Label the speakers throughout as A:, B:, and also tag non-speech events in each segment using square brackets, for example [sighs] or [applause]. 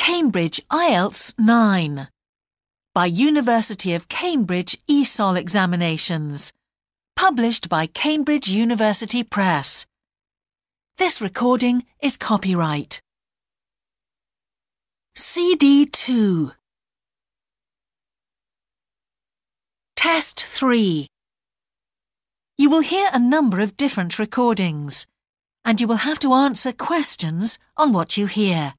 A: Cambridge IELTS 9 by University of Cambridge ESOL examinations. Published by Cambridge University Press. This recording is copyright. CD 2 Test 3 You will hear a number of different recordings, and you will have to answer questions on what you hear.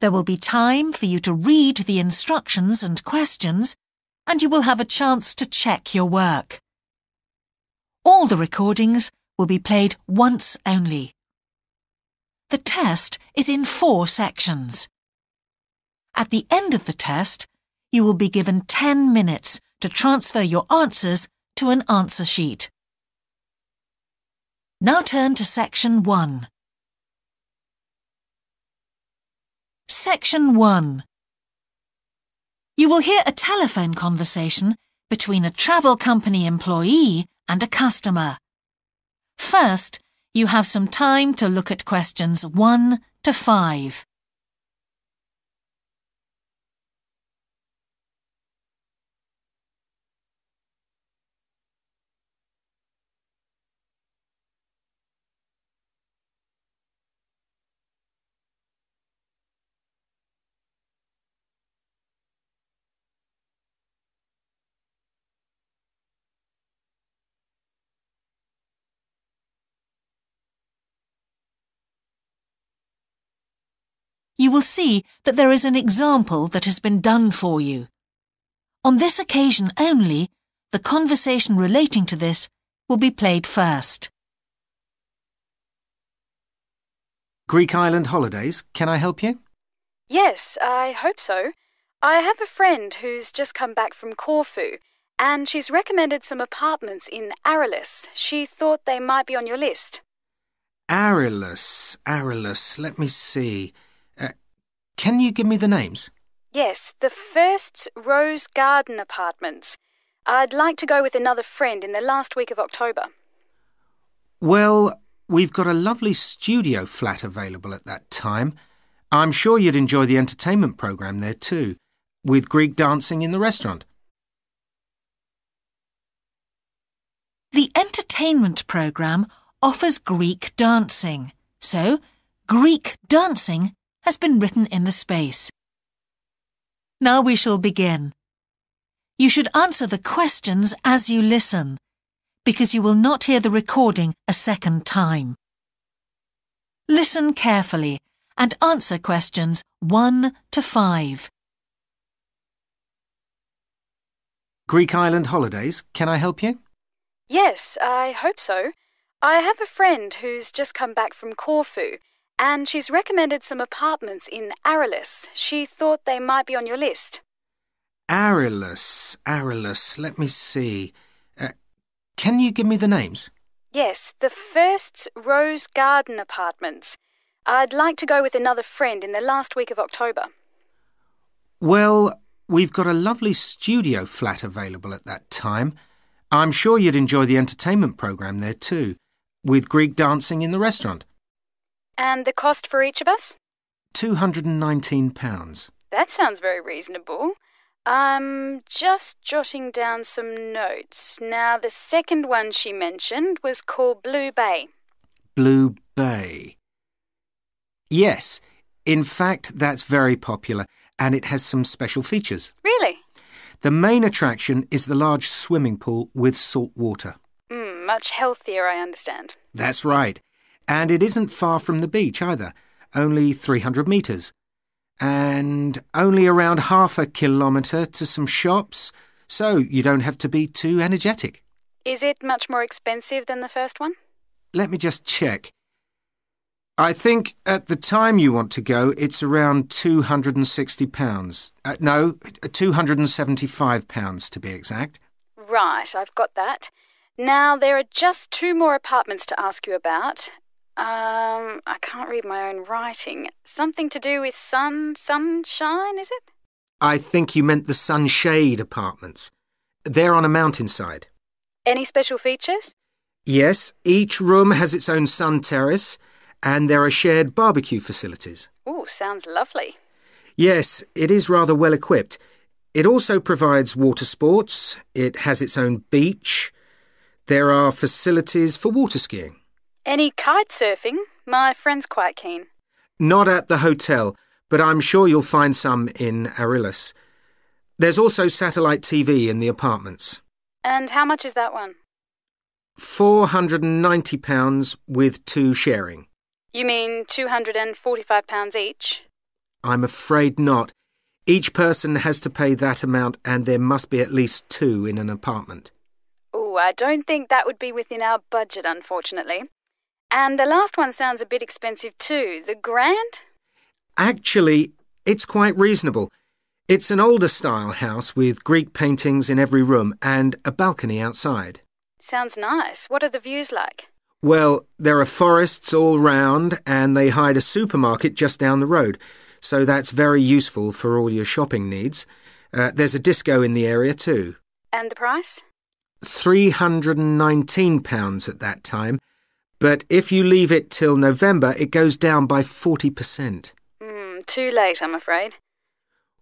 A: There will be time for you to read the instructions and questions, and you will have a chance to check your work. All the recordings will be played once only. The test is in four sections. At the end of the test, you will be given 10 minutes to transfer your answers to an answer sheet. Now turn to section 1. Section 1 You will hear a telephone conversation between a travel company employee and a customer. First, you have some time to look at questions 1 to 5. You will see that there is an example that has been done for you. On this occasion only, the conversation relating to this will be played first.
B: Greek Island Holidays, can I help you?
C: Yes, I hope so. I have a friend who's just come back from Corfu, and she's recommended some apartments in Aralis. She thought they might be on your list.
B: Aralis, Aralis, let me see. Can you give me the names?
C: Yes, the first's Rose Garden Apartments. I'd like to go with another friend in the last week of October.
B: Well, we've got a lovely studio flat available at that time. I'm sure you'd enjoy the entertainment programme there too, with Greek dancing in the restaurant.
A: The entertainment programme offers Greek dancing, so Greek dancing has been written in the space. Now we shall begin. You should answer the questions as you listen, because you will not hear the recording a second time. Listen carefully and answer questions 1 to 5.
B: Greek Island Holidays, can I help you?
C: Yes, I hope so. I have a friend who's just come back from Corfu and she's recommended some apartments in Aralis. She thought they might be on your list.
B: Aralis, Aralis, let me see. Uh, can you give me the names?
C: Yes, the first's Rose Garden Apartments. I'd like to go with another friend in the last week of October.
B: Well, we've got a lovely studio flat available at that time. I'm sure you'd enjoy the entertainment programme there too, with Greek dancing in the restaurant.
C: And the cost for each of us?
B: £219.
C: That sounds very reasonable. I'm just jotting down some notes. Now, the second one she mentioned was called Blue Bay.
B: Blue Bay. Yes, in fact, that's very popular and it has some special features.
C: Really?
B: The main attraction is the large swimming pool with salt water.
C: Mm, much healthier, I understand.
B: That's right. And it isn't far from the beach either, only 300 metres. And only around half a kilometre to some shops, so you don't have to be too energetic.
C: Is it much more expensive than the first one?
B: Let me just check. I think at the time you want to go, it's around £260. Uh, no, £275 to be exact.
C: Right, I've got that. Now, there are just two more apartments to ask you about, um, I can't read my own writing. Something to do with sun, sunshine, is it?
B: I think you meant the sunshade apartments. They're on a mountainside.
C: Any special features?
B: Yes, each room has its own sun terrace, and there are shared barbecue facilities.
C: Oh, sounds lovely.
B: Yes, it is rather well equipped. It also provides water sports, it has its own beach, there are facilities for water skiing.
C: Any kite surfing? My friend's quite keen.
B: Not at the hotel, but I'm sure you'll find some in Arillis. There's also satellite TV in the apartments.
C: And how much is that one?
B: £490 with two sharing.
C: You mean £245 each?
B: I'm afraid not. Each person has to pay that amount, and there must be at least two in an apartment.
C: Oh, I don't think that would be within our budget, unfortunately. And the last one sounds a bit expensive too. The Grand?
B: Actually, it's quite reasonable. It's an older style house with Greek paintings in every room and a balcony outside.
C: Sounds nice. What are the views like?
B: Well, there are forests all round, and they hide a supermarket just down the road, so that's very useful for all your shopping needs. Uh, there's a disco in the area too.
C: And the price?
B: £319 at that time, but if you leave it till November, it goes down by 40%.
C: Mm, too late, I'm afraid.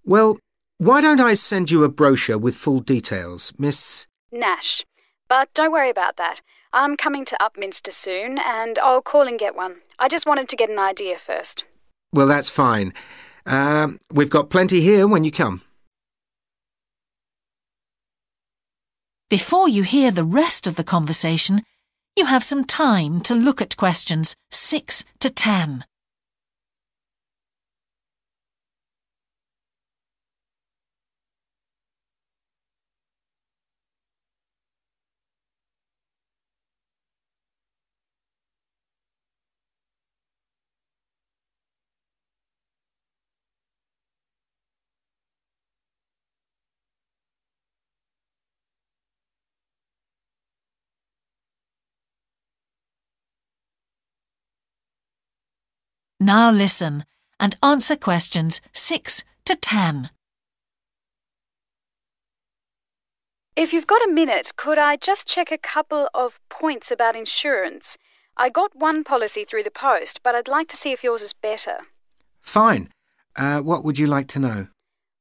B: Well, why don't I send you a brochure with full details, Miss.
C: Nash. But don't worry about that. I'm coming to Upminster soon, and I'll call and get one. I just wanted to get an idea first.
B: Well, that's fine. Uh, we've got plenty here when you come.
A: Before you hear the rest of the conversation, you have some time to look at questions 6 to 10. Now listen and answer questions 6 to 10.
C: If you've got a minute, could I just check a couple of points about insurance? I got one policy through the post, but I'd like to see if yours is better.
B: Fine. Uh, what would you like to know?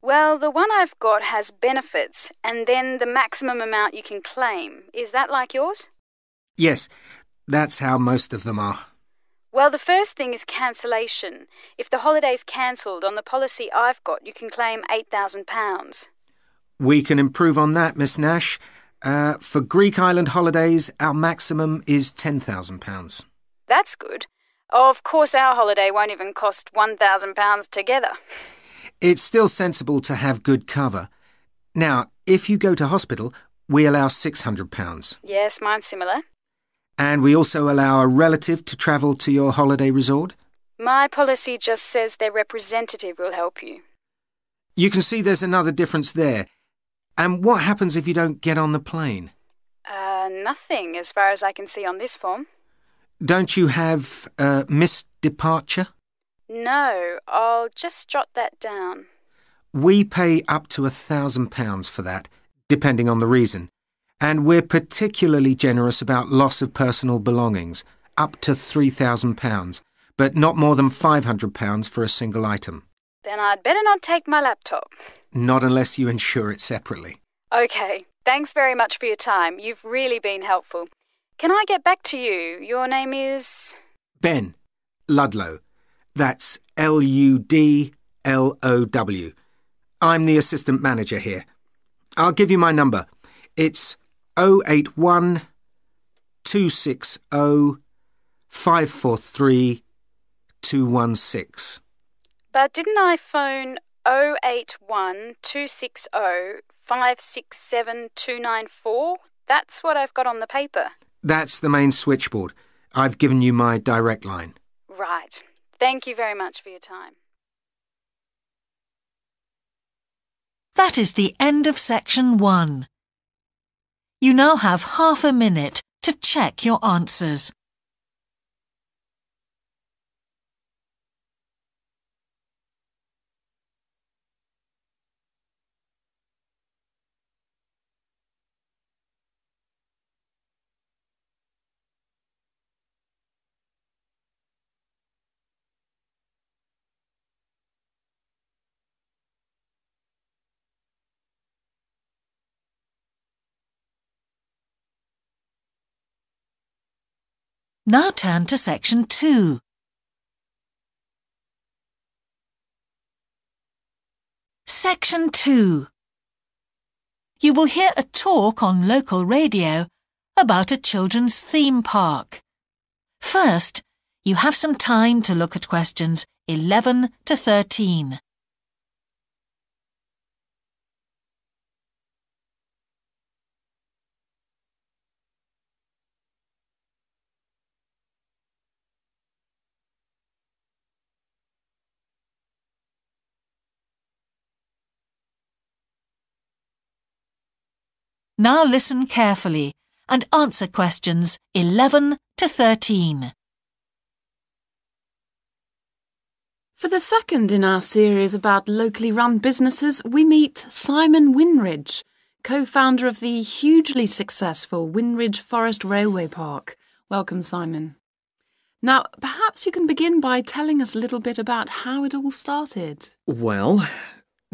C: Well, the one I've got has benefits and then the maximum amount you can claim. Is that like yours?
B: Yes, that's how most of them are.
C: Well, the first thing is cancellation. If the holiday's cancelled on the policy I've got, you can claim £8,000.
B: We can improve on that, Miss Nash. Uh, for Greek island holidays, our maximum is £10,000.
C: That's good. Of course, our holiday won't even cost £1,000 together.
B: It's still sensible to have good cover. Now, if you go to hospital, we allow £600.
C: Yes, mine's similar.
B: And we also allow a relative to travel to your holiday resort?
C: My policy just says their representative will help you.
B: You can see there's another difference there. And what happens if you don't get on the plane?
C: Uh, nothing, as far as I can see on this form.
B: Don't you have uh, missed departure?
C: No, I'll just jot that down.
B: We pay up to a thousand pounds for that, depending on the reason. And we're particularly generous about loss of personal belongings, up to £3,000, but not more than £500 for a single item.
C: Then I'd better not take my laptop.
B: Not unless you insure it separately.
C: OK, thanks very much for your time. You've really been helpful. Can I get back to you? Your name is.
B: Ben Ludlow. That's L U D L O W. I'm the assistant manager here. I'll give you my number. It's 081 260 543 216.
C: But didn't I phone 081 260 567 294? That's what I've got on the paper.
B: That's the main switchboard. I've given you my direct line.
C: Right. Thank you very much for your time.
A: That is the end of section one. You now have half a minute to check your answers. Now turn to section 2. Section 2. You will hear a talk on local radio about a children's theme park. First, you have some time to look at questions 11 to 13. Now listen carefully and answer questions 11 to 13.
D: For the second in our series about locally run businesses, we meet Simon Winridge, co founder of the hugely successful Winridge Forest Railway Park. Welcome, Simon. Now, perhaps you can begin by telling us a little bit about how it all started.
E: Well,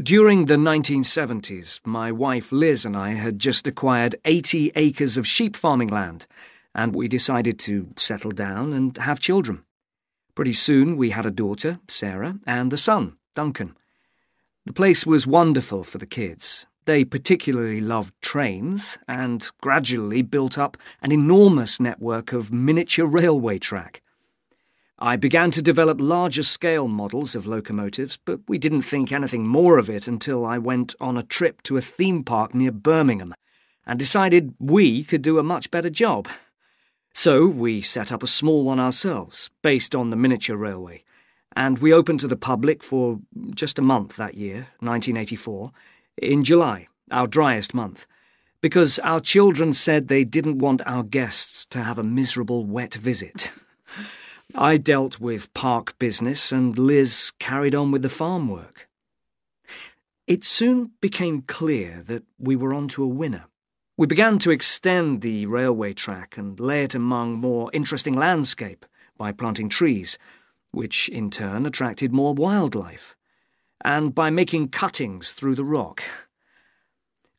E: during the 1970s, my wife Liz and I had just acquired 80 acres of sheep farming land, and we decided to settle down and have children. Pretty soon we had a daughter, Sarah, and a son, Duncan. The place was wonderful for the kids. They particularly loved trains and gradually built up an enormous network of miniature railway track. I began to develop larger scale models of locomotives, but we didn't think anything more of it until I went on a trip to a theme park near Birmingham and decided we could do a much better job. So we set up a small one ourselves, based on the miniature railway, and we opened to the public for just a month that year, 1984, in July, our driest month, because our children said they didn't want our guests to have a miserable wet visit. [laughs] I dealt with park business, and Liz carried on with the farm work. It soon became clear that we were onto a winner. We began to extend the railway track and lay it among more interesting landscape by planting trees, which in turn attracted more wildlife, and by making cuttings through the rock.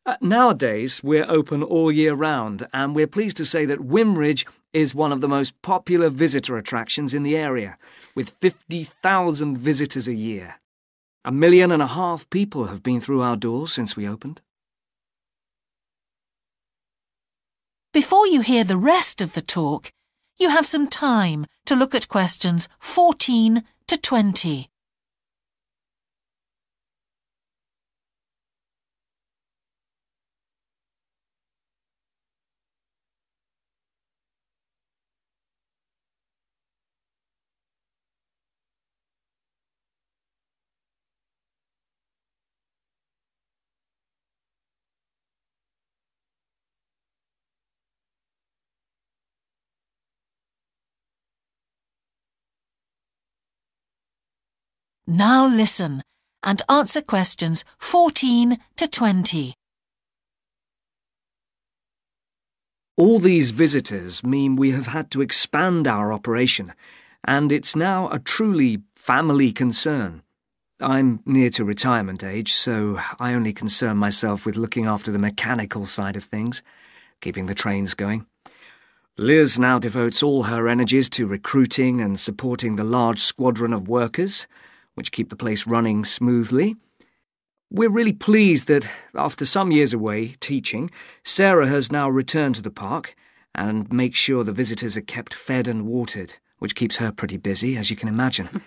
E: Uh, nowadays, we're open all year round, and we're pleased to say that Winridge is one of the most popular visitor attractions in the area, with 50,000 visitors a year. A million and a half people have been through our doors since we opened.
A: Before you hear the rest of the talk, you have some time to look at questions 14 to 20. Now listen and answer questions 14 to 20.
E: All these visitors mean we have had to expand our operation, and it's now a truly family concern. I'm near to retirement age, so I only concern myself with looking after the mechanical side of things, keeping the trains going. Liz now devotes all her energies to recruiting and supporting the large squadron of workers which keep the place running smoothly. We're really pleased that, after some years away teaching, Sarah has now returned to the park and makes sure the visitors are kept fed and watered, which keeps her pretty busy, as you can imagine.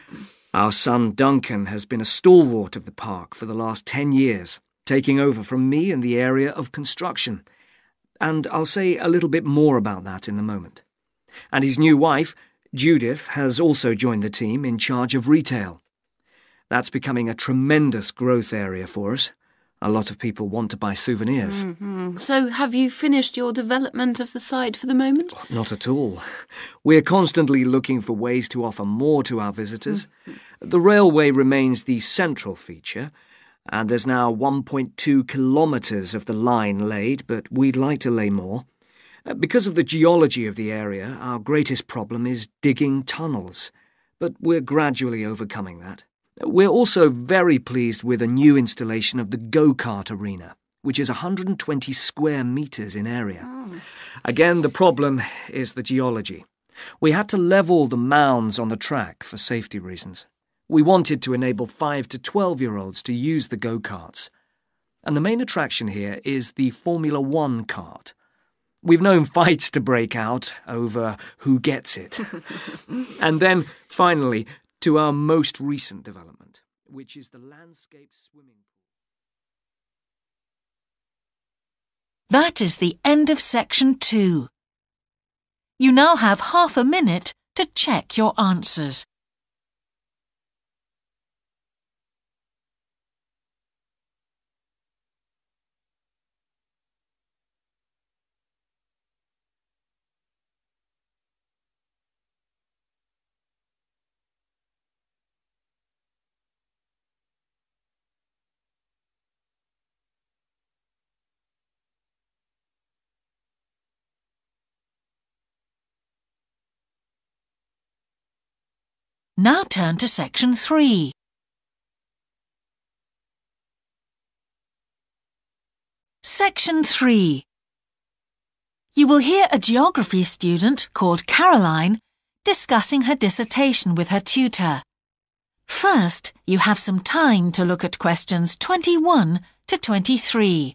E: [laughs] Our son Duncan has been a stalwart of the park for the last ten years, taking over from me in the area of construction. And I'll say a little bit more about that in a moment. And his new wife, Judith has also joined the team in charge of retail. That's becoming a tremendous growth area for us. A lot of people want to buy souvenirs.
D: Mm-hmm. So, have you finished your development of the site for the moment?
E: Not at all. We're constantly looking for ways to offer more to our visitors. Mm-hmm. The railway remains the central feature, and there's now 1.2 kilometres of the line laid, but we'd like to lay more. Uh, because of the geology of the area, our greatest problem is digging tunnels, but we're gradually overcoming that. We're also very pleased with a new installation of the go kart arena, which is 120 square metres in area. Oh. Again, the problem is the geology. We had to level the mounds on the track for safety reasons. We wanted to enable 5 to 12 year olds to use the go karts. And the main attraction here is the Formula One kart. We've known fights to break out over who gets it. [laughs] and then, finally, to our most recent development, which is the landscape swimming pool.
A: That is the end of section two. You now have half a minute to check your answers. Now turn to section 3. Section 3. You will hear a geography student called Caroline discussing her dissertation with her tutor. First, you have some time to look at questions 21 to 23.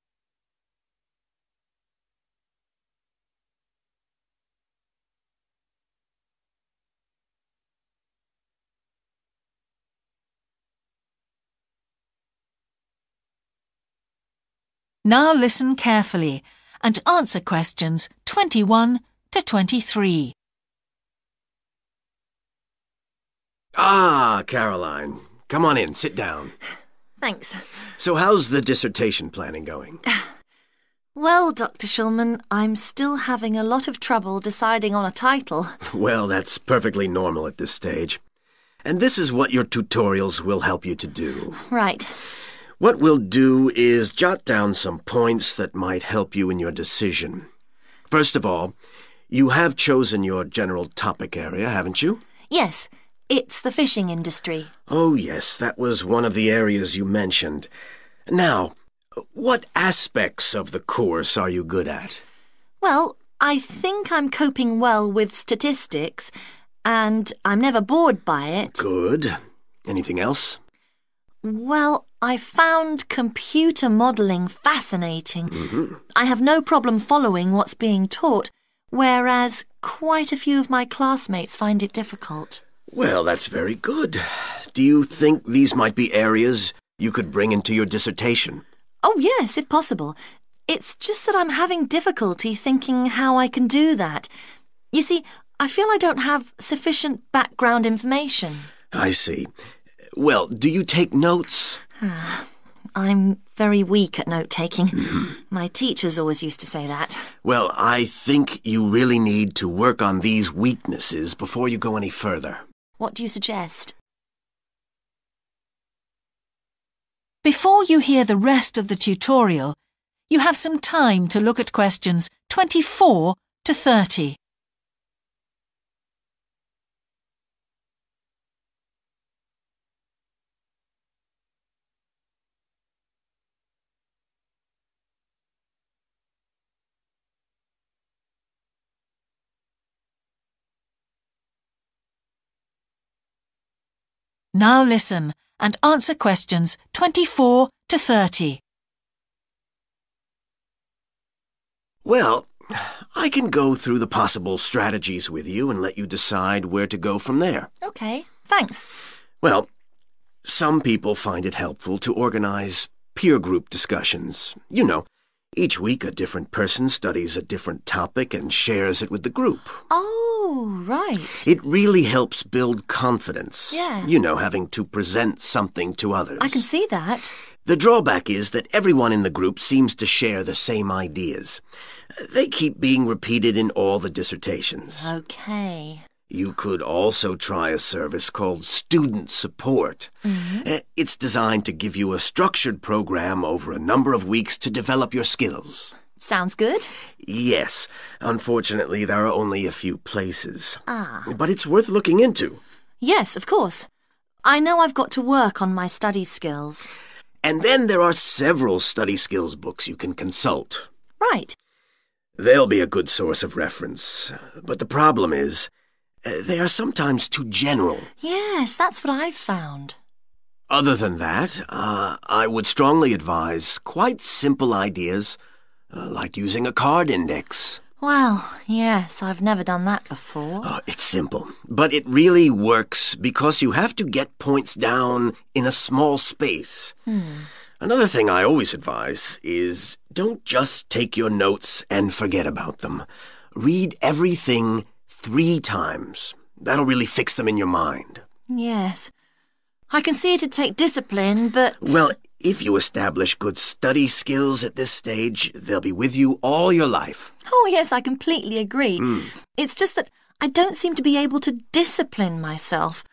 A: Now listen carefully and answer questions 21 to 23.
F: Ah, Caroline. Come on in, sit down. [sighs]
G: Thanks.
F: So, how's the dissertation planning going? [sighs]
G: Well, Dr. Schulman, I'm still having a lot of trouble deciding on a title. [laughs]
F: Well, that's perfectly normal at this stage. And this is what your tutorials will help you to do.
G: Right.
F: What we'll do is jot down some points that might help you in your decision. First of all, you have chosen your general topic area, haven't you?
G: Yes, it's the fishing industry.
F: Oh, yes, that was one of the areas you mentioned. Now, what aspects of the course are you good at?
G: Well, I think I'm coping well with statistics, and I'm never bored by it.
F: Good. Anything else?
G: Well, I found computer modelling fascinating. Mm-hmm. I have no problem following what's being taught, whereas quite a few of my classmates find it difficult.
F: Well, that's very good. Do you think these might be areas you could bring into your dissertation?
G: Oh, yes, if possible. It's just that I'm having difficulty thinking how I can do that. You see, I feel I don't have sufficient background information.
F: I see. Well, do you take notes?
G: Ah, I'm very weak at note taking. My teachers always used to say that.
F: Well, I think you really need to work on these weaknesses before you go any further.
G: What do you suggest?
A: Before you hear the rest of the tutorial, you have some time to look at questions 24 to 30. Now listen and answer questions 24 to 30.
F: Well, I can go through the possible strategies with you and let you decide where to go from there.
G: Okay, thanks.
F: Well, some people find it helpful to organize peer group discussions. You know, each week a different person studies a different topic and shares it with the group.
G: Oh, right.
F: It really helps build confidence.
G: Yeah.
F: You know, having to present something to others.
G: I can see that.
F: The drawback is that everyone in the group seems to share the same ideas. They keep being repeated in all the dissertations.
G: Okay.
F: You could also try a service called Student Support. Uh, It's designed to give you a structured program over a number of weeks to develop your skills.
G: Sounds good.
F: Yes, unfortunately, there are only a few places.
G: Ah.
F: But it's worth looking into.
G: Yes, of course. I know I've got to work on my study skills.
F: And then there are several study skills books you can consult.
G: Right.
F: They'll be a good source of reference. But the problem is, they are sometimes too general.
G: Yes, that's what I've found.
F: Other than that, uh, I would strongly advise quite simple ideas, uh, like using a card index.
G: Well, yes, I've never done that before.
F: Oh, it's simple, but it really works because you have to get points down in a small space. Another thing I always advise is don't just take your notes and forget about them. Read everything three times. That'll really fix them in your mind.
G: Yes. I can see it'd take discipline, but.
F: Well, if you establish good study skills at this stage, they'll be with you all your life.
G: Oh, yes, I completely agree. It's just that I don't seem to be able to discipline myself.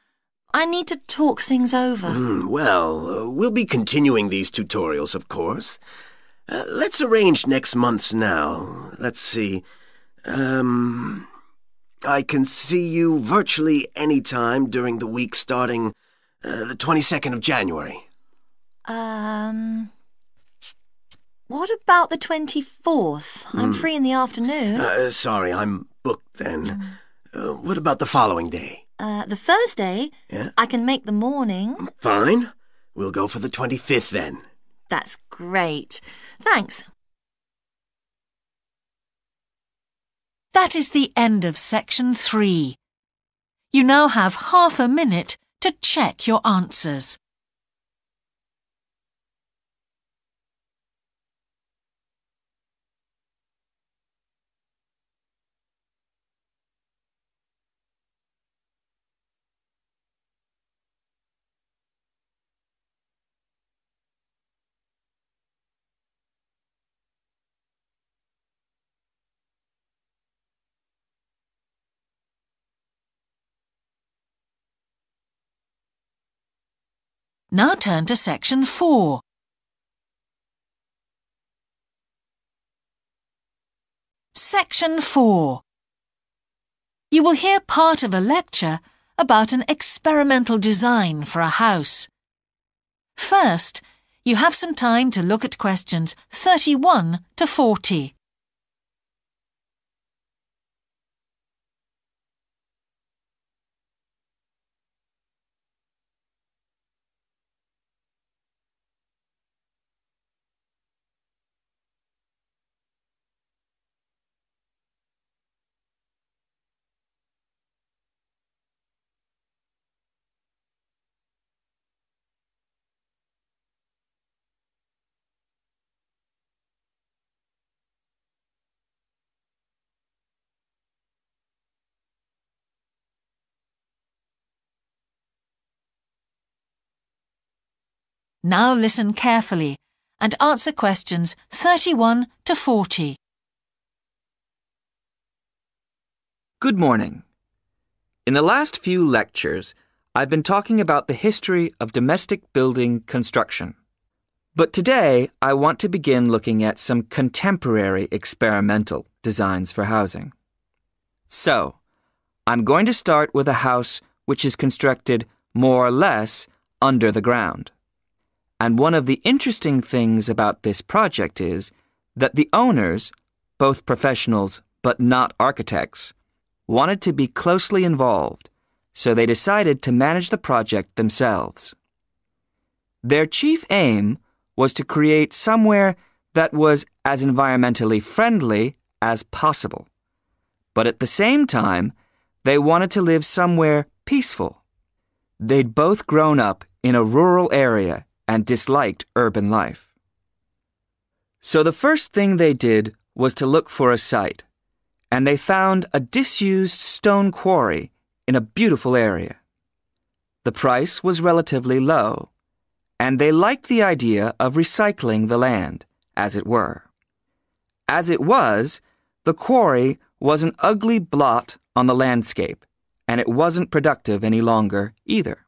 G: I need to talk things over.
F: Hmm, well, uh, we'll be continuing these tutorials, of course. Uh, let's arrange next month's now. Let's see. Um, I can see you virtually any time during the week starting uh, the 22nd of January.
G: Um. What about the 24th? I'm free in the afternoon.
F: Uh, sorry, I'm booked then. Uh, what about the following day?
G: Uh, the Thursday,
F: Yeah?
G: I can make the morning.
F: Fine. We'll go for the 25th then.
G: That's great. Thanks.
A: That is the end of section three. You now have half a minute to check your answers. Now turn to section four. Section 4. You will hear part of a lecture about an experimental design for a house. First, you have some time to look at questions 31 to 40. Now listen carefully and answer questions 31 to 40.
H: Good morning. In the last few lectures, I've been talking about the history of domestic building construction. But today, I want to begin looking at some contemporary experimental designs for housing. So, I'm going to start with a house which is constructed more or less under the ground. And one of the interesting things about this project is that the owners, both professionals but not architects, wanted to be closely involved, so they decided to manage the project themselves. Their chief aim was to create somewhere that was as environmentally friendly as possible. But at the same time, they wanted to live somewhere peaceful. They'd both grown up in a rural area and disliked urban life. So the first thing they did was to look for a site, and they found a disused stone quarry in a beautiful area. The price was relatively low, and they liked the idea of recycling the land, as it were. As it was, the quarry was an ugly blot on the landscape, and it wasn't productive any longer either.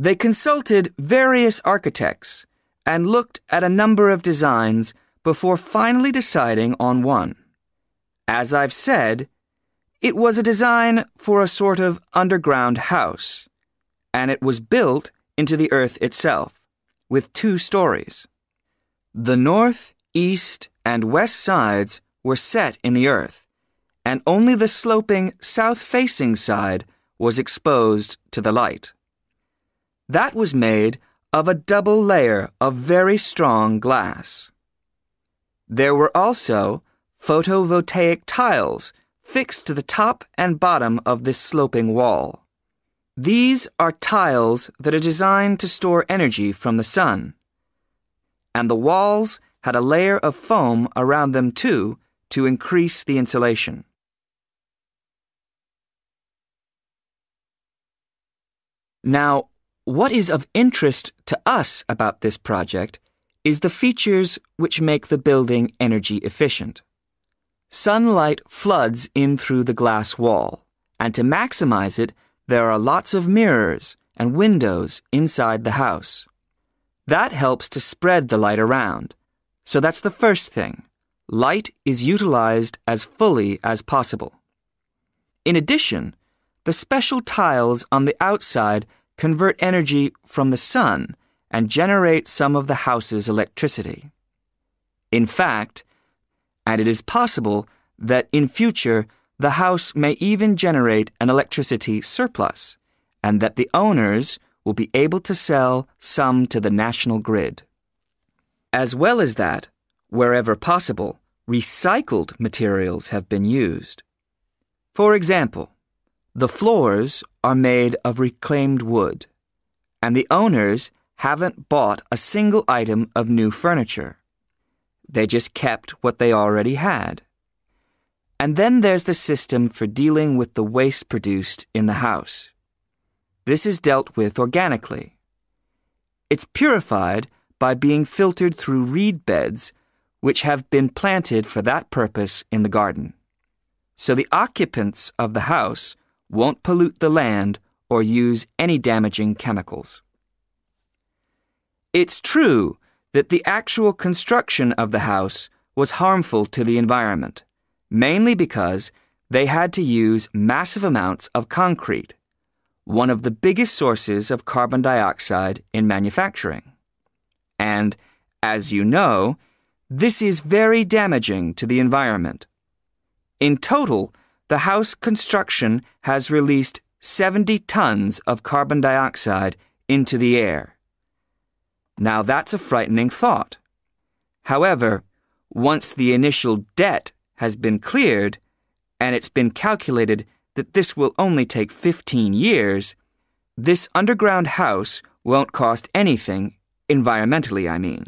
H: They consulted various architects and looked at a number of designs before finally deciding on one. As I've said, it was a design for a sort of underground house, and it was built into the earth itself, with two stories. The north, east, and west sides were set in the earth, and only the sloping south facing side was exposed to the light. That was made of a double layer of very strong glass. There were also photovoltaic tiles fixed to the top and bottom of this sloping wall. These are tiles that are designed to store energy from the sun. And the walls had a layer of foam around them too to increase the insulation. Now, what is of interest to us about this project is the features which make the building energy efficient. Sunlight floods in through the glass wall, and to maximize it, there are lots of mirrors and windows inside the house. That helps to spread the light around. So that's the first thing. Light is utilized as fully as possible. In addition, the special tiles on the outside convert energy from the sun and generate some of the house's electricity. In fact, and it is possible that in future the house may even generate an electricity surplus, and that the owners will be able to sell some to the national grid. As well as that, wherever possible, recycled materials have been used. For example, the floors are made of reclaimed wood, and the owners haven't bought a single item of new furniture. They just kept what they already had. And then there's the system for dealing with the waste produced in the house. This is dealt with organically. It's purified by being filtered through reed beds which have been planted for that purpose in the garden. So the occupants of the house won't pollute the land or use any damaging chemicals. It's true that the actual construction of the house was harmful to the environment, mainly because they had to use massive amounts of concrete, one of the biggest sources of carbon dioxide in manufacturing. And, as you know, this is very damaging to the environment. In total, the house construction has released 70 tons of carbon dioxide into the air. Now that's a frightening thought. However, once the initial debt has been cleared, and it's been calculated that this will only take 15 years, this underground house won't cost anything, environmentally, I mean,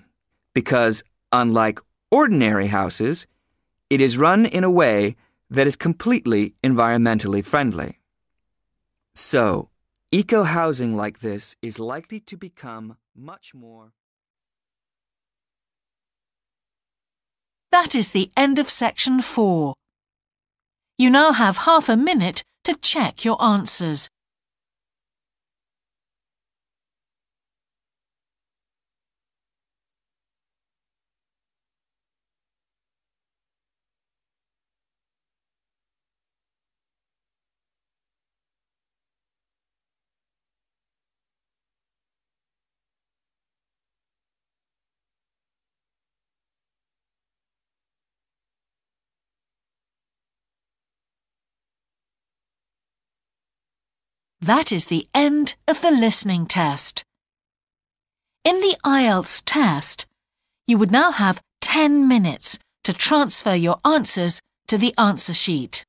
H: because Unlike ordinary houses, it is run in a way that is completely environmentally friendly. So, eco housing like this is likely to become much more.
A: That is the end of section four. You now have half a minute to check your answers. That is the end of the listening test. In the IELTS test, you would now have 10 minutes to transfer your answers to the answer sheet.